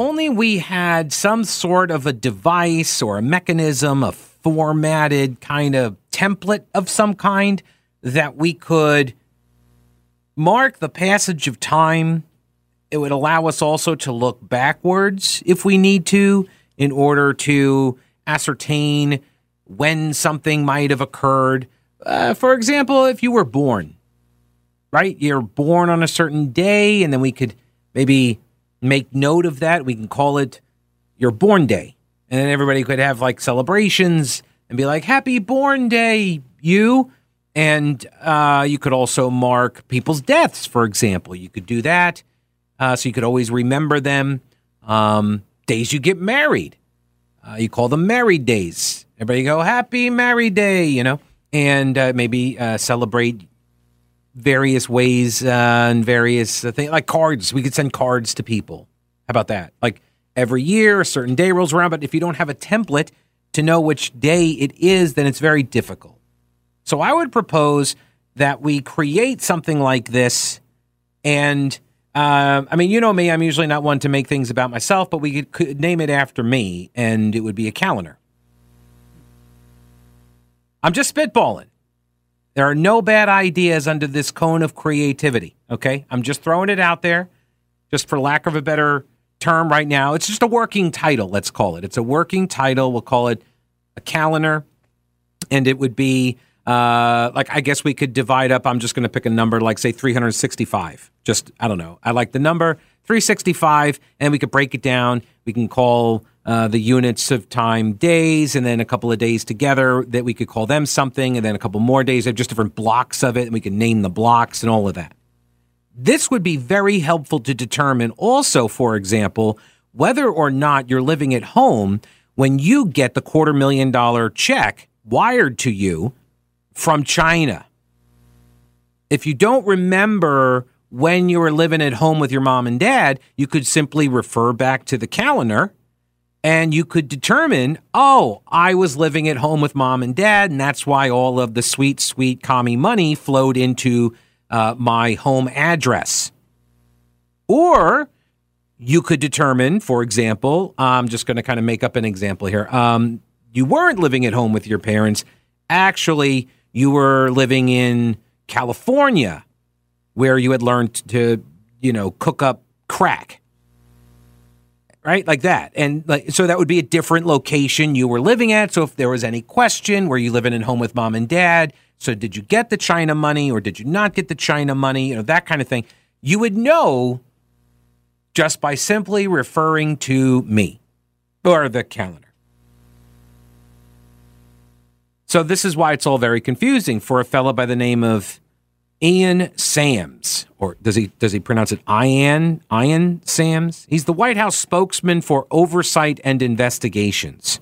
only we had some sort of a device or a mechanism, a formatted kind of template of some kind that we could mark the passage of time. It would allow us also to look backwards if we need to in order to ascertain when something might have occurred. Uh, for example, if you were born, right? You're born on a certain day, and then we could maybe make note of that. We can call it your born day. And then everybody could have like celebrations and be like, Happy born day, you. And uh, you could also mark people's deaths, for example. You could do that. Uh, so you could always remember them. Um, days you get married. Uh, you call them married days. Everybody go, Happy married day, you know, and uh, maybe uh, celebrate various ways uh, and various uh, things like cards. We could send cards to people. How about that? Like every year, a certain day rolls around, but if you don't have a template to know which day it is, then it's very difficult. So I would propose that we create something like this. And uh, I mean, you know me, I'm usually not one to make things about myself, but we could, could name it after me, and it would be a calendar. I'm just spitballing. There are no bad ideas under this cone of creativity. Okay. I'm just throwing it out there, just for lack of a better term right now. It's just a working title, let's call it. It's a working title. We'll call it a calendar. And it would be uh, like, I guess we could divide up. I'm just going to pick a number, like, say, 365. Just, I don't know. I like the number 365, and we could break it down. We can call uh, the units of time days and then a couple of days together that we could call them something and then a couple more days. Of just different blocks of it and we can name the blocks and all of that. This would be very helpful to determine also for example whether or not you're living at home when you get the quarter million dollar check wired to you from china. If you don't remember when you were living at home with your mom and dad you could simply refer back to the calendar and you could determine, oh, I was living at home with mom and dad, and that's why all of the sweet, sweet commie money flowed into uh, my home address. Or you could determine, for example, I'm just going to kind of make up an example here. Um, you weren't living at home with your parents. Actually, you were living in California, where you had learned to, you know, cook up crack right? Like that. And like so that would be a different location you were living at. So if there was any question, were you living at home with mom and dad? So did you get the China money or did you not get the China money? You know, that kind of thing. You would know just by simply referring to me or the calendar. So this is why it's all very confusing for a fellow by the name of Ian Sams, or does he does he pronounce it Ian Ian Sams? He's the White House spokesman for oversight and investigations,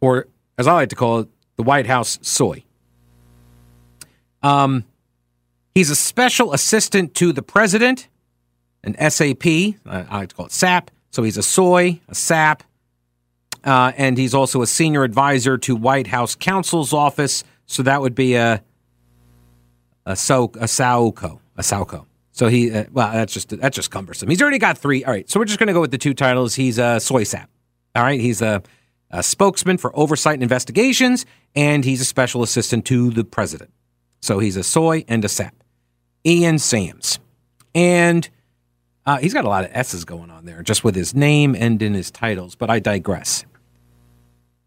or as I like to call it, the White House soy. Um, he's a special assistant to the president, an SAP. I like to call it SAP. So he's a soy, a SAP, uh, and he's also a senior advisor to White House counsel's office. So that would be a a so a Sauco, a Sauco. So he uh, well, that's just that's just cumbersome. He's already got three. All right, so we're just going to go with the two titles. He's a soy sap. All right, he's a, a spokesman for oversight and investigations, and he's a special assistant to the president. So he's a soy and a sap. Ian Sams, and uh, he's got a lot of S's going on there, just with his name and in his titles. But I digress.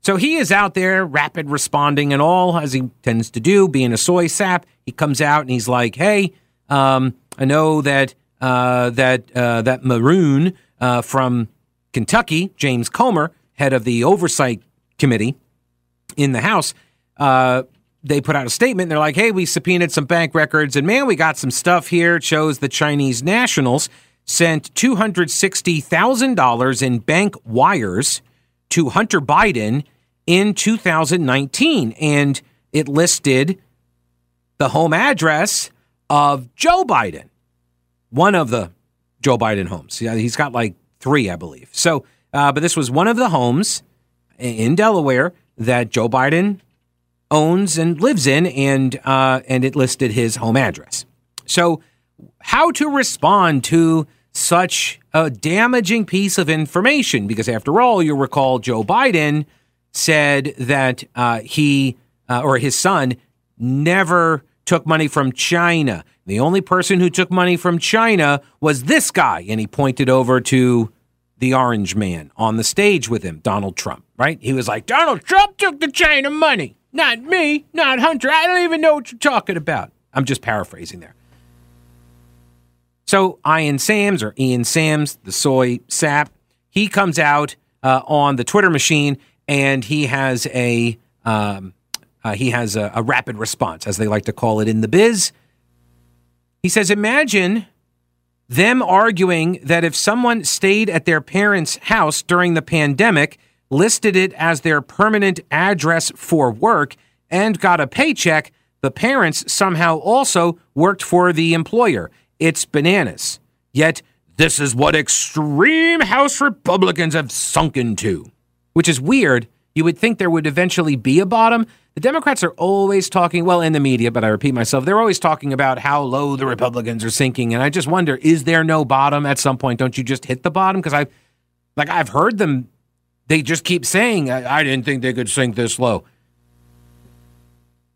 So he is out there, rapid responding and all, as he tends to do, being a soy sap. He comes out and he's like, "Hey, um, I know that uh, that uh, that maroon uh, from Kentucky, James Comer, head of the oversight committee in the House." Uh, they put out a statement. They're like, "Hey, we subpoenaed some bank records, and man, we got some stuff here. It shows the Chinese nationals sent $260,000 in bank wires to Hunter Biden in 2019. And it listed the home address of Joe Biden, one of the Joe Biden homes. Yeah, he's got like three, I believe. So, uh, but this was one of the homes in Delaware that Joe Biden owns and lives in, and uh, and it listed his home address. So, how to respond to such a damaging piece of information? Because after all, you recall Joe Biden said that uh, he uh, or his son never took money from China. The only person who took money from China was this guy, and he pointed over to the orange man on the stage with him, Donald Trump, right? He was like, Donald Trump took the China money, not me, not Hunter. I don't even know what you're talking about. I'm just paraphrasing there. So Ian Sams or Ian Sams, the soy sap, he comes out uh, on the Twitter machine and he has a um, uh, he has a, a rapid response, as they like to call it in the biz. He says, "Imagine them arguing that if someone stayed at their parents' house during the pandemic, listed it as their permanent address for work, and got a paycheck, the parents somehow also worked for the employer. It's bananas. Yet, this is what extreme House Republicans have sunk into, which is weird. You would think there would eventually be a bottom. The Democrats are always talking, well, in the media, but I repeat myself, they're always talking about how low the Republicans are sinking. And I just wonder, is there no bottom at some point? Don't you just hit the bottom? Because I, like, I've heard them, they just keep saying, I, I didn't think they could sink this low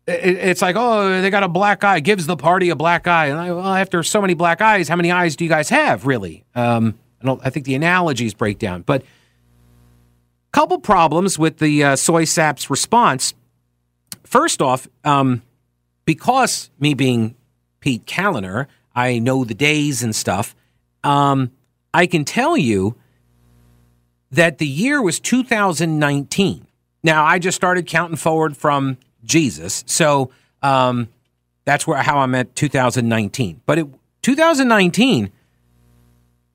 it's like, oh, they got a black eye, gives the party a black eye. And I, well, after so many black eyes, how many eyes do you guys have, really? Um, I don't. I think the analogies break down, but couple problems with the uh, soy sap's response. First off, um, because me being Pete Kaliner, I know the days and stuff. Um, I can tell you that the year was 2019. Now I just started counting forward from Jesus. So um, that's where how I'm at 2019. But it, 2019,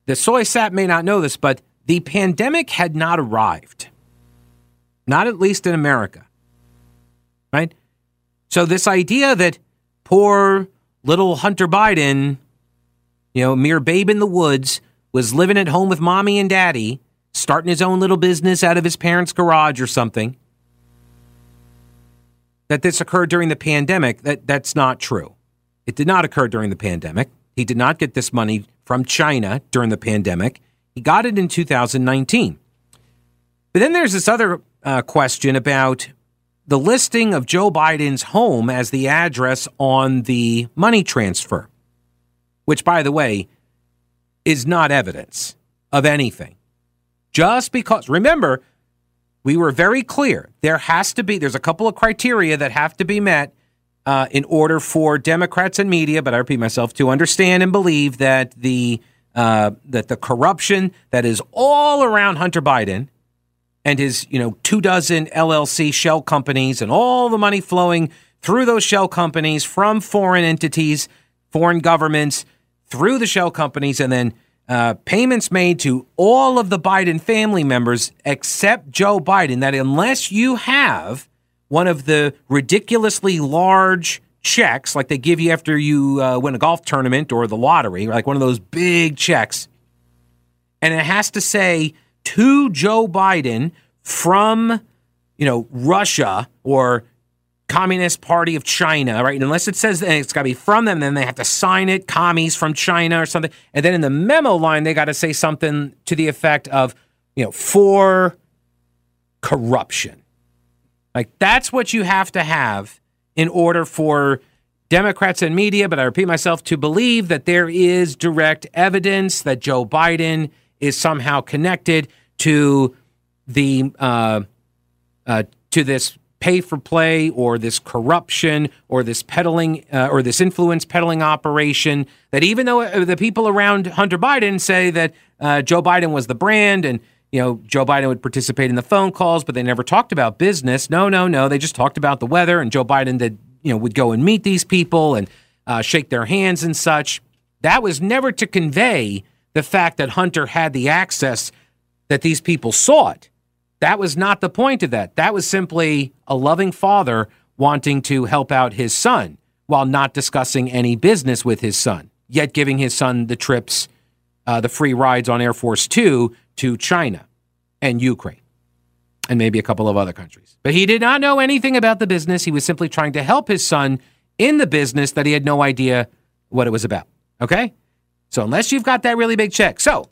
the soy sap may not know this, but the pandemic had not arrived, not at least in America, right? So this idea that poor little Hunter Biden, you know, mere babe in the woods, was living at home with mommy and daddy, starting his own little business out of his parents' garage or something that this occurred during the pandemic, that, that's not true. It did not occur during the pandemic. He did not get this money from China during the pandemic. He got it in 2019. But then there's this other uh, question about the listing of Joe Biden's home as the address on the money transfer, which, by the way, is not evidence of anything. Just because, remember, we were very clear. There has to be, there's a couple of criteria that have to be met uh, in order for Democrats and media, but I repeat myself, to understand and believe that the uh, that the corruption that is all around Hunter Biden and his, you know, two dozen LLC shell companies and all the money flowing through those shell companies from foreign entities, foreign governments, through the shell companies, and then uh, payments made to all of the Biden family members except Joe Biden that unless you have one of the ridiculously large checks like they give you after you uh, win a golf tournament or the lottery, like one of those big checks, and it has to say to Joe Biden from, you know, Russia or Communist Party of China, right? Unless it says that it's got to be from them, then they have to sign it, commies from China or something. And then in the memo line, they got to say something to the effect of, you know, for corruption. Like that's what you have to have in order for Democrats and media, but I repeat myself, to believe that there is direct evidence that Joe Biden is somehow connected to the uh, uh, to this pay for play or this corruption or this peddling uh, or this influence peddling operation that even though the people around Hunter Biden say that uh, Joe Biden was the brand and you know Joe Biden would participate in the phone calls but they never talked about business no no no they just talked about the weather and Joe Biden did you know would go and meet these people and uh, shake their hands and such that was never to convey the fact that Hunter had the access that these people sought. That was not the point of that. That was simply a loving father wanting to help out his son while not discussing any business with his son, yet giving his son the trips, uh, the free rides on Air Force Two to China and Ukraine and maybe a couple of other countries. But he did not know anything about the business. He was simply trying to help his son in the business that he had no idea what it was about. Okay? So unless you've got that really big check. So,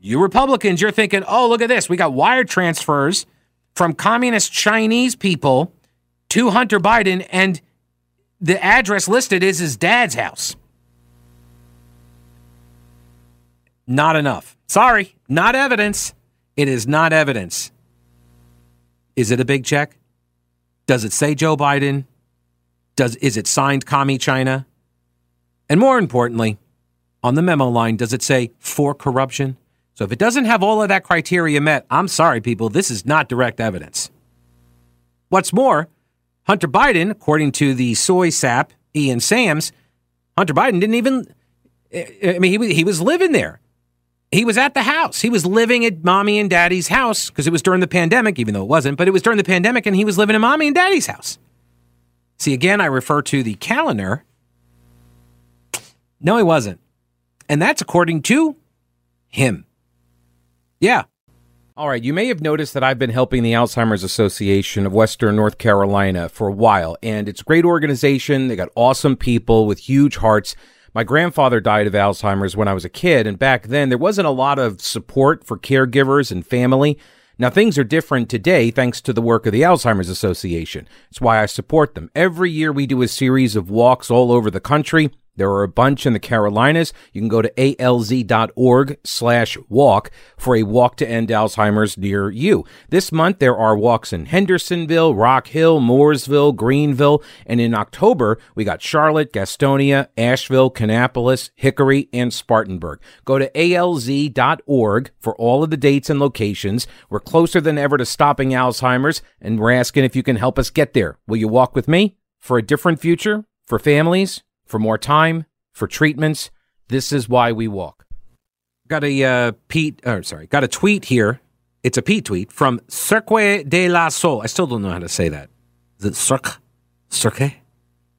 you Republicans, you're thinking, oh, look at this. We got wire transfers from communist Chinese people to Hunter Biden, and the address listed is his dad's house. Not enough. Sorry, not evidence. It is not evidence. Is it a big check? Does it say Joe Biden? Does is it signed Commie China? And more importantly, on the memo line, does it say for corruption? So if it doesn't have all of that criteria met, I'm sorry, people, this is not direct evidence. What's more, Hunter Biden, according to the soy sap Ian Sams, Hunter Biden didn't even. I mean, he he was living there. He was at the house. He was living at mommy and daddy's house because it was during the pandemic, even though it wasn't, but it was during the pandemic and he was living in mommy and daddy's house. See, again, I refer to the calendar. No, he wasn't. And that's according to him. Yeah. All right, you may have noticed that I've been helping the Alzheimer's Association of Western North Carolina for a while, and it's a great organization. They got awesome people with huge hearts. My grandfather died of Alzheimer's when I was a kid, and back then there wasn't a lot of support for caregivers and family. Now, things are different today thanks to the work of the Alzheimer's Association. It's why I support them. Every year we do a series of walks all over the country. There are a bunch in the Carolinas. You can go to alz.org slash walk for a walk to end Alzheimer's near you. This month, there are walks in Hendersonville, Rock Hill, Mooresville, Greenville, and in October, we got Charlotte, Gastonia, Asheville, Kannapolis, Hickory, and Spartanburg. Go to alz.org for all of the dates and locations. We're closer than ever to stopping Alzheimer's, and we're asking if you can help us get there. Will you walk with me for a different future for families? For more time, for treatments. This is why we walk. Got a uh, Pete, or sorry, got a tweet here. It's a Pete tweet from Cirque de la Sol. I still don't know how to say that. Is it Cirque? Cirque?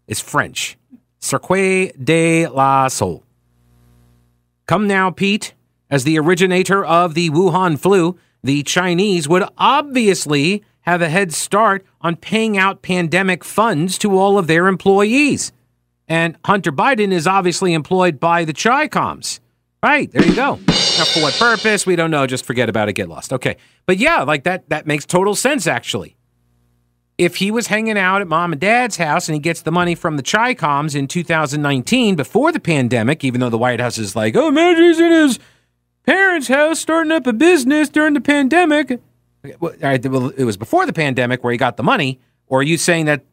It's French. Cirque de la Sol. Come now, Pete. As the originator of the Wuhan flu, the Chinese would obviously have a head start on paying out pandemic funds to all of their employees. And Hunter Biden is obviously employed by the Chi-Coms. Right, there you go. Now, for what purpose? We don't know. Just forget about it. Get lost. Okay. But yeah, like that, that makes total sense, actually. If he was hanging out at mom and dad's house and he gets the money from the Chi-Coms in 2019 before the pandemic, even though the White House is like, oh, man, he's in his parents' house starting up a business during the pandemic. Well, it was before the pandemic where he got the money. Or are you saying that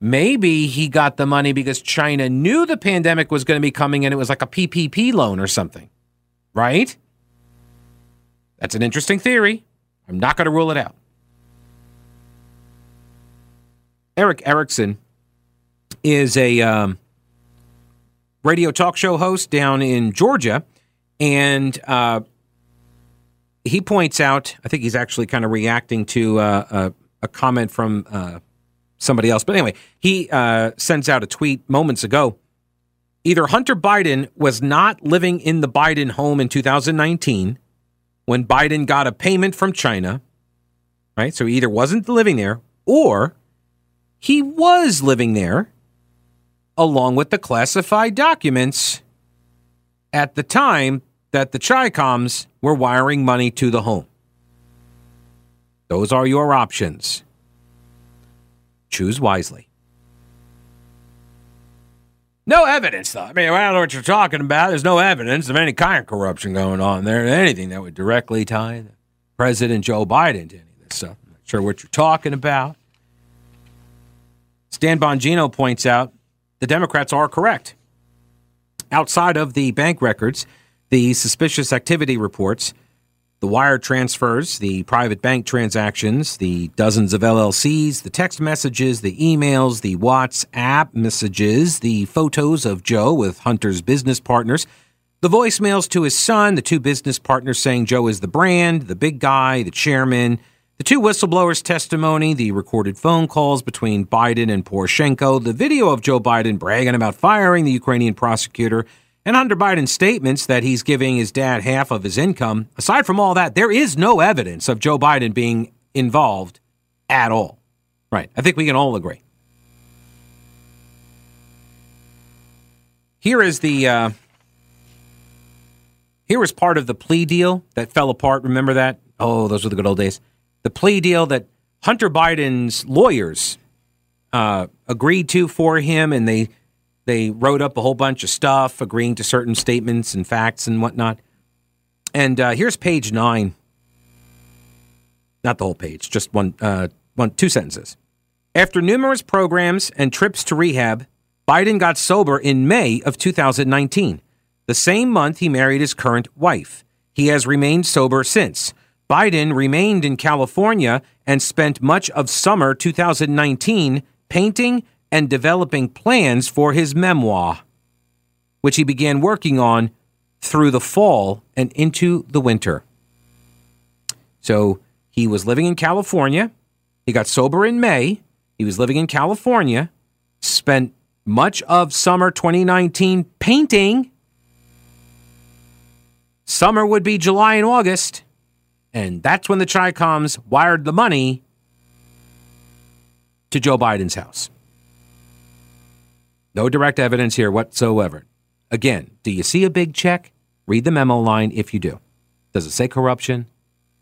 Maybe he got the money because China knew the pandemic was going to be coming and it was like a PPP loan or something, right? That's an interesting theory. I'm not going to rule it out. Erick Erickson is a um, radio talk show host down in Georgia, and uh, he points out, I think he's actually kind of reacting to uh, a, a, comment from uh, somebody else. But anyway, he uh, sends out a tweet moments ago. Either Hunter Biden was not living in the Biden home in 2019 when Biden got a payment from China, right? So he either wasn't living there or he was living there along with the classified documents at the time that the Chi-Coms were wiring money to the home. Those are your options. Choose wisely. No evidence, though. I mean, I don't know what you're talking about. There's no evidence of any kind of corruption going on there, anything that would directly tie President Joe Biden to any of this stuff. I'm not sure what you're talking about. Dan Bongino points out the Democrats are correct. Outside of the bank records, the suspicious activity reports, the wire transfers, the private bank transactions, the dozens of LLCs, the text messages, the emails, the WhatsApp messages, the photos of Joe with Hunter's business partners. The voicemails to his son, the two business partners saying Joe is the brand, the big guy, the chairman, the two whistleblowers' testimony, the recorded phone calls between Biden and Poroshenko, the video of Joe Biden bragging about firing the Ukrainian prosecutor, and Hunter Biden's statements that he's giving his dad half of his income. Aside from all that, there is no evidence of Joe Biden being involved at all. Right. I think we can all agree. Here is the uh, here is part of the plea deal that fell apart. Remember that? Oh, those were the good old days. The plea deal that Hunter Biden's lawyers uh, agreed to for him, and they they wrote up a whole bunch of stuff, agreeing to certain statements and facts and whatnot. And uh, here's page nine. Not the whole page, just one, uh, one, two sentences. After numerous programs and trips to rehab, Biden got sober in May of 2019. The same month he married his current wife. He has remained sober since. Biden remained in California and spent much of summer 2019 painting and developing plans for his memoir, which he began working on through the fall and into the winter. So he was living in California. He got sober in May. He was living in California, spent much of summer 2019 painting. Summer would be July and August. And that's when the Chicoms wired the money to Joe Biden's house. No direct evidence here whatsoever. Again, do you see a big check? Read the memo line if you do. Does it say corruption?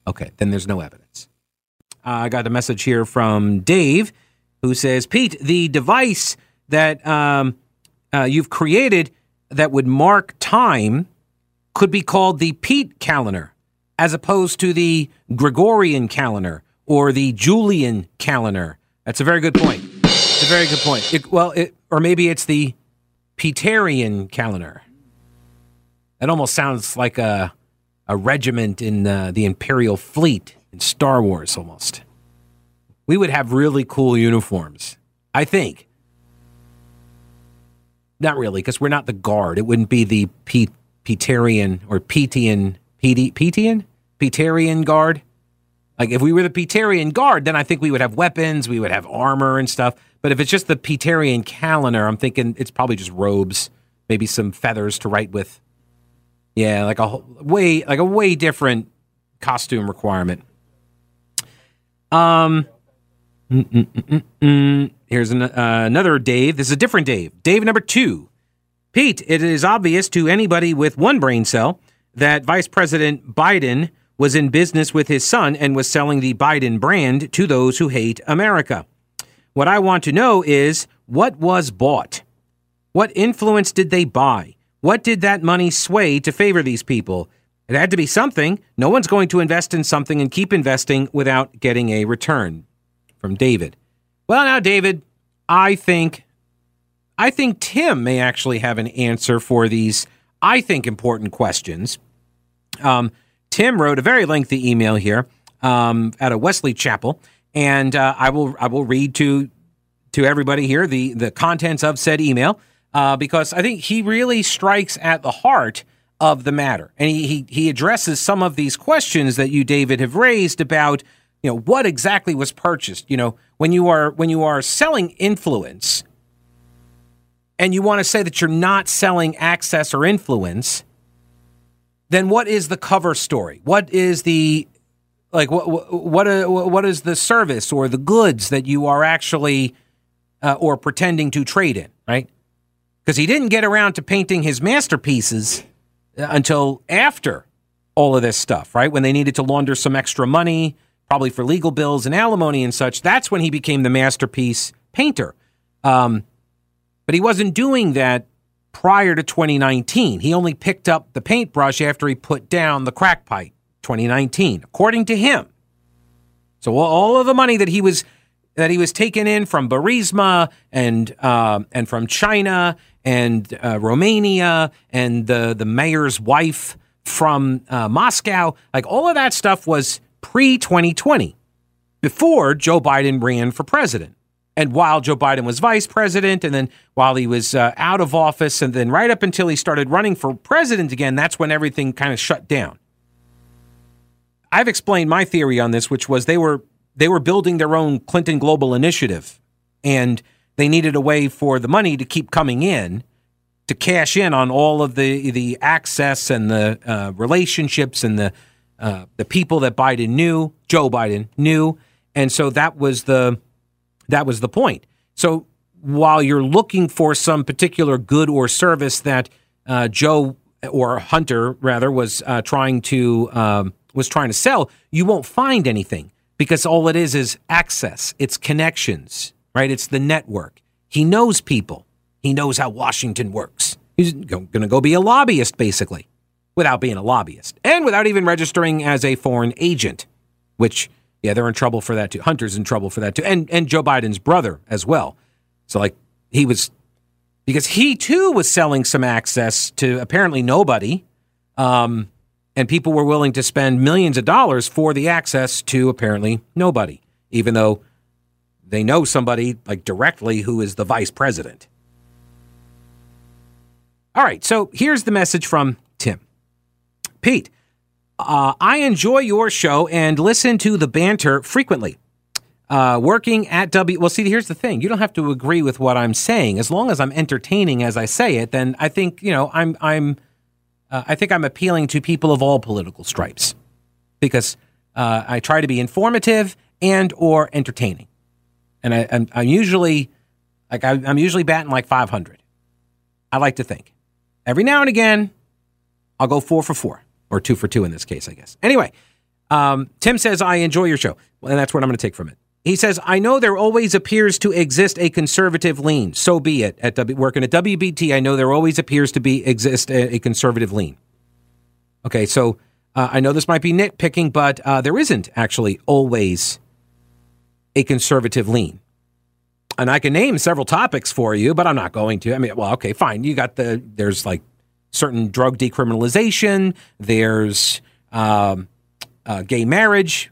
Okay, then there's no evidence. Uh, I got a message here from Dave who says, Pete, the device that um, uh, you've created that would mark time could be called the Pete calendar, as opposed to the Gregorian calendar or the Julian calendar. That's a very good point. It's a very good point. It, well, it, or maybe it's the Peterian calendar. That almost sounds like a a regiment in uh, the Imperial fleet in Star Wars, almost. We would have really cool uniforms, I think. Not really, because we're not the guard. It wouldn't be the P- Peterian or Petian, Peti- Petian? Peterian guard. Like if we were the Peterian guard, then I think we would have weapons, we would have armor and stuff. But if it's just the Peterian calendar, I'm thinking it's probably just robes, maybe some feathers to write with. Yeah, like a way like a way different costume requirement. Um, here's an, uh, another Dave. This is a different Dave. Dave number two. Pete, it is obvious to anybody with one brain cell that Vice President Biden was in business with his son and was selling the Biden brand to those who hate America. What I want to know is what was bought? What influence did they buy? What did that money sway to favor these people? It had to be something. No one's going to invest in something and keep investing without getting a return. From David. Well, now, David, I think I think Tim may actually have an answer for these, I think, important questions. Um, Tim wrote a very lengthy email here um, at a Wesley Chapel, and uh, I will I will read to to everybody here the the contents of said email uh, because I think he really strikes at the heart of the matter, and he, he he addresses some of these questions that you, David, have raised about you know what exactly was purchased. You know when you are when you are selling influence and you want to say that you're not selling access or influence, then what is the cover story? What is the like what what uh, what is the service or the goods that you are actually uh, or pretending to trade in, right? Because he didn't get around to painting his masterpieces uh, until after all of this stuff, right? When they needed to launder some extra money, probably for legal bills and alimony and such. That's when he became the masterpiece painter. Um, but he wasn't doing that prior to 2019. He only picked up the paintbrush after he put down the crack pipe 2019, according to him. So all of the money that he was that he was taking in from Burisma and uh, and from China and uh, Romania and the the mayor's wife from uh, Moscow, like all of that stuff was pre 2020, before Joe Biden ran for president. And while Joe Biden was vice president, and then while he was uh, out of office, and then right up until he started running for president again, that's when everything kind of shut down. I've explained my theory on this, which was they were they were building their own Clinton Global Initiative, and they needed a way for the money to keep coming in to cash in on all of the the access and the uh, relationships and the uh, the people that Biden knew, Joe Biden knew, and so that was the that was the point. So while you're looking for some particular good or service that uh, Joe or Hunter rather was uh, trying to um, was trying to sell, you won't find anything because all it is is access, it's connections, right? It's the network. He knows people. He knows how Washington works. He's going to go be a lobbyist, basically, without being a lobbyist and without even registering as a foreign agent, which, yeah, they're in trouble for that too. Hunter's in trouble for that too. And, and Joe Biden's brother as well. So, like, he was, because he too was selling some access to apparently nobody. Um, and people were willing to spend millions of dollars for the access to apparently nobody, even though they know somebody like directly who is the vice president. All right, so here's the message from Tim. Pete, uh, I enjoy your show and listen to the banter frequently. Uh, working at W. Well, see, here's the thing: you don't have to agree with what I'm saying. As long as I'm entertaining as I say it, then I think you know I'm I'm uh, I think I'm appealing to people of all political stripes because uh, I try to be informative and or entertaining, and I, am I'm usually like I, I'm usually batting like 500. I like to think. Every now and again, I'll go four for four or two for two in this case, I guess. Anyway, um, Tim says I enjoy your show, and that's what I'm going to take from it. He says, I know there always appears to exist a conservative lean. So be it. At w, working at WBT, I know there always appears to be exist a, a conservative lean. Okay, so uh, I know this might be nitpicking, but uh, there isn't actually always a conservative lean. And I can name several topics for you, but I'm not going to. I mean, well, okay, fine. You got the there's like certain drug decriminalization. There's um, uh, gay marriage,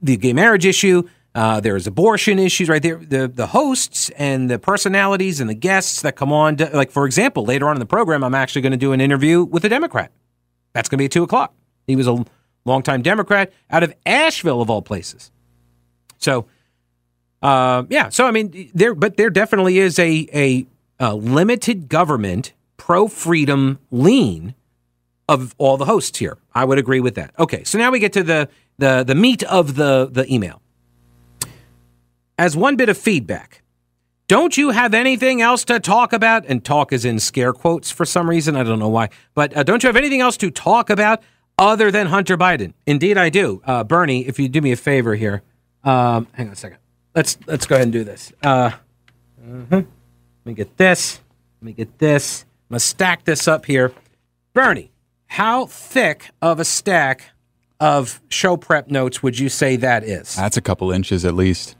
the gay marriage issue. Uh, there's abortion issues right there. The the hosts and the personalities and the guests that come on, to, like for example, later on in the program, I'm actually going to do an interview with a Democrat. That's going to be at two o'clock. He was a longtime Democrat out of Asheville, of all places. So, uh, yeah. So I mean, there, but there definitely is a a, a limited government, pro freedom lean of all the hosts here. I would agree with that. Okay, so now we get to the the the meat of the the email as one bit of feedback. Don't you have anything else to talk about? And talk is in scare quotes for some reason. I don't know why. But uh, don't you have anything else to talk about other than Hunter Biden? Indeed, I do. Uh, Bernie, if you do me a favor here, um, hang on a second. Let's let's go ahead and do this. Uh, mm-hmm. Let me get this. Let me get this. I'm gonna stack this up here. Bernie, how thick of a stack of show prep notes would you say that is? That's a couple inches at least.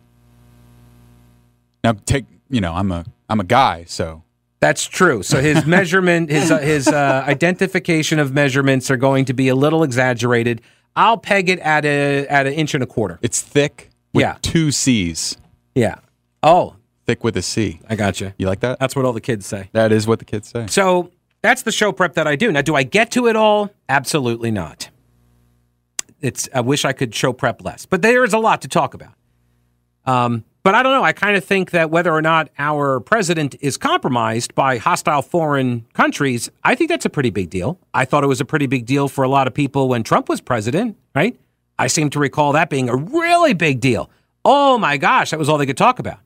Now take you know I'm a I'm a guy, so that's true. So his measurement, his uh, his uh, identification of measurements are going to be a little exaggerated. I'll peg it at a at an inch and a quarter. It's thick. With Yeah. two C's. Yeah. Oh, Thick with a C. I got you. You like that? That's what all the kids say. That is what the kids say. So that's the show prep that I do. Now, do I get to it all? Absolutely not. It's. I wish I could show prep less, but there is a lot to talk about. Um, but I don't know. I kind of think that whether or not our president is compromised by hostile foreign countries, I think that's a pretty big deal. I thought it was a pretty big deal for a lot of people when Trump was president, right? I seem to recall that being a really big deal. Oh my gosh, that was all they could talk about.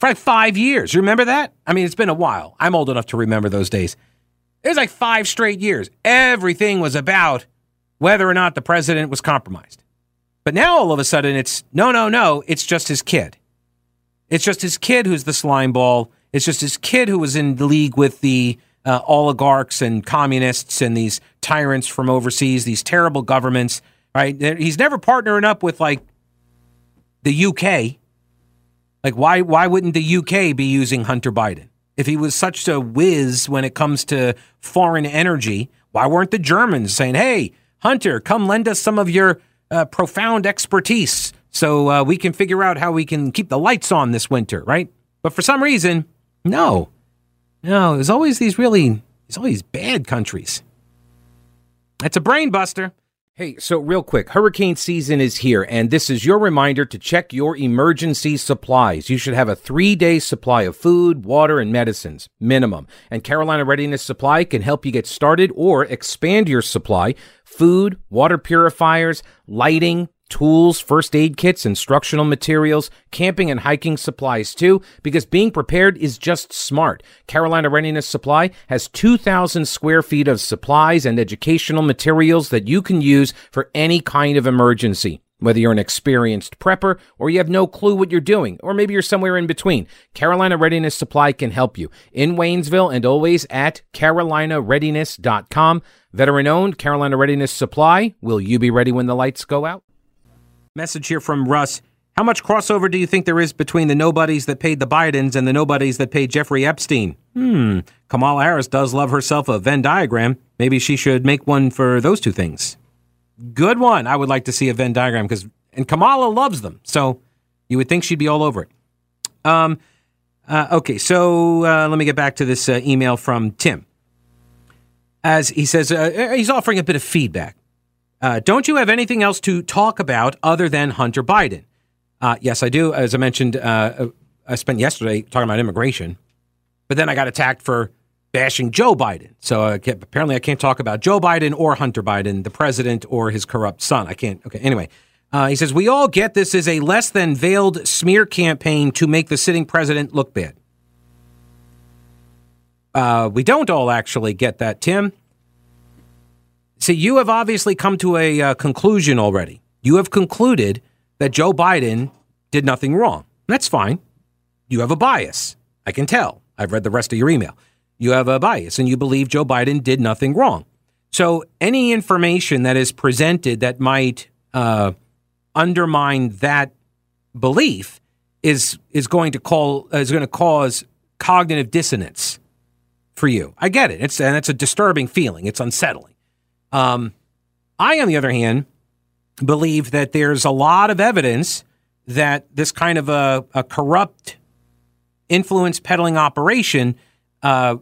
For like five years. You remember that? I mean, it's been a while. I'm old enough to remember those days. It was like five straight years. Everything was about whether or not the president was compromised. But now all of a sudden it's no, no, no, it's just his kid. It's just his kid who's the slime ball. It's just his kid who was in league with the uh, oligarchs and communists and these tyrants from overseas, these terrible governments, right? He's never partnering up with like the UK. Like, why, why wouldn't the UK be using Hunter Biden? If he was such a whiz when it comes to foreign energy, why weren't the Germans saying, hey, Hunter, come lend us some of your uh, profound expertise so uh, we can figure out how we can keep the lights on this winter, right? But for some reason, no, no. There's always these really, there's always bad countries. That's a brain buster. Hey, so real quick, hurricane season is here, and this is your reminder to check your emergency supplies. You should have a three day supply of food, water, and medicines, minimum. And Carolina Readiness Supply can help you get started or expand your supply. Food, water purifiers, lighting, tools, first aid kits, instructional materials, camping and hiking supplies too, because being prepared is just smart. Carolina Readiness Supply has 2,000 square feet of supplies and educational materials that you can use for any kind of emergency. Whether you're an experienced prepper or you have no clue what you're doing, or maybe you're somewhere in between, Carolina Readiness Supply can help you. In Waynesville and always at carolinareadiness.com. Veteran owned Carolina Readiness Supply. Will you be ready when the lights go out? Message here from Russ. How much crossover do you think there is between the nobodies that paid the Bidens and the nobodies that paid Jeffrey Epstein? Hmm. Kamala Harris does love herself a Venn diagram. Maybe she should make one for those two things. Good one. I would like to see a Venn diagram because, and Kamala loves them. So you would think she'd be all over it. Um, uh, okay, so uh, let me get back to this uh, email from Tim. As he says, uh, he's offering a bit of feedback. Uh, don't you have anything else to talk about other than Hunter Biden? Uh, yes, I do. As I mentioned, uh, I spent yesterday talking about immigration, but then I got attacked for bashing Joe Biden. So I apparently I can't talk about Joe Biden or Hunter Biden, the president or his corrupt son. I can't. Okay. Anyway, uh, he says we all get this is a less than veiled smear campaign to make the sitting president look bad. Uh, we don't all actually get that, Tim. See, you have obviously come to a uh, conclusion already. You have concluded that Joe Biden did nothing wrong. That's fine. You have a bias. I can tell. I've read the rest of your email. You have a bias and you believe Joe Biden did nothing wrong. So, any information that is presented that might uh, undermine that belief is is going to call is going to cause cognitive dissonance for you. I get it. It's and it's a disturbing feeling. It's unsettling. Um, I, on the other hand, believe that there's a lot of evidence that this kind of a, a corrupt influence peddling operation uh,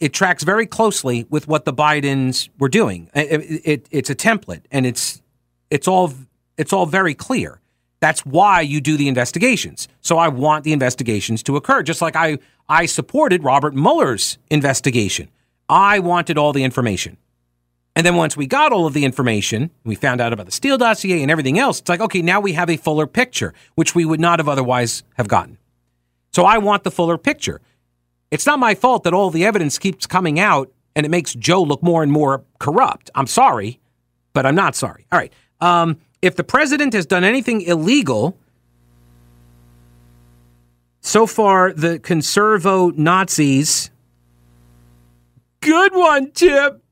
it tracks very closely with what the Bidens were doing. It, it, it's a template, and it's it's all it's all very clear. That's why you do the investigations. So I want the investigations to occur, just like I I supported Robert Mueller's investigation. I wanted all the information. And then once we got all of the information, we found out about the Steele dossier and everything else, it's like, okay, now we have a fuller picture, which we would not have otherwise have gotten. So I want the fuller picture. It's not my fault that all the evidence keeps coming out and it makes Joe look more and more corrupt. I'm sorry, but I'm not sorry. All right. Um, if the president has done anything illegal, so far the conservo Nazis Good one, Tip.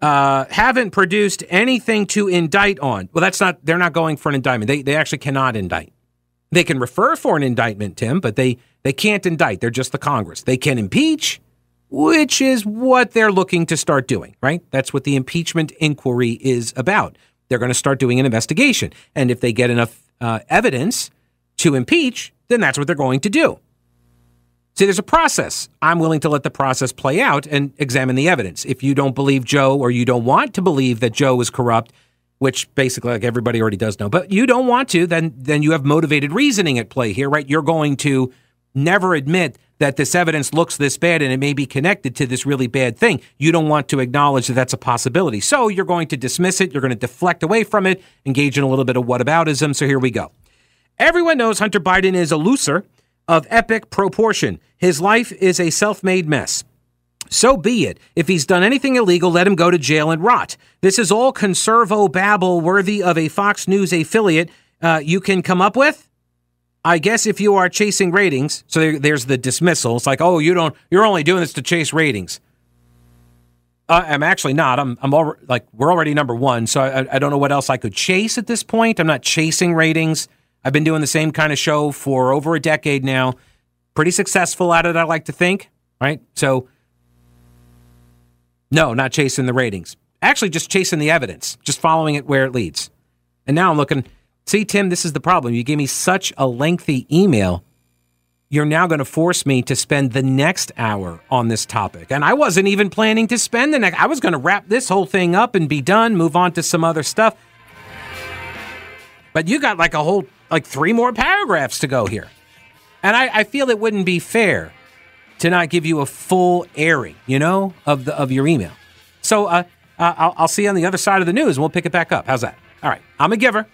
Uh, haven't produced anything to indict on. Well, that's not, they're not going for an indictment. They, they actually cannot indict. They can refer for an indictment, Tim, but they, they can't indict. They're just the Congress. They can impeach, which is what they're looking to start doing, right? That's what the impeachment inquiry is about. They're going to start doing an investigation. And if they get enough uh, evidence to impeach, then that's what they're going to do. See, there's a process. I'm willing to let the process play out and examine the evidence. If you don't believe Joe or you don't want to believe that Joe is corrupt, which basically like everybody already does know, but you don't want to, then then you have motivated reasoning at play here, right? You're going to never admit that this evidence looks this bad and it may be connected to this really bad thing. You don't want to acknowledge that that's a possibility. So you're going to dismiss it, you're going to deflect away from it, engage in a little bit of whataboutism. So here we go. Everyone knows Hunter Biden is a loser of epic proportion. His life is a self made mess. So be it. If he's done anything illegal, let him go to jail and rot. This is all conservo babble worthy of a Fox News affiliate uh, you can come up with. I guess if you are chasing ratings, so there, there's the dismissal. It's like, oh, you don't, you're only doing this to chase ratings. Uh, I'm actually not. I'm, I'm like, we're already number one, so I, I don't know what else I could chase at this point. I'm not chasing ratings. I've been doing the same kind of show for over a decade now. Pretty successful at it, I like to think, right? So, no, not chasing the ratings. Actually, just chasing the evidence, just following it where it leads. And now I'm looking, See, Tim, this is the problem. You gave me such a lengthy email. You're now going to force me to spend the next hour on this topic. And I wasn't even planning to spend the next. I was going to wrap this whole thing up and be done, move on to some other stuff. But you got like a whole, like three more paragraphs to go here. And I, I feel it wouldn't be fair to not give you a full airing, you know, of the of your email. So uh, uh, I'll, I'll see you on the other side of the news, and we'll pick it back up. How's that? All right, I'm a giver.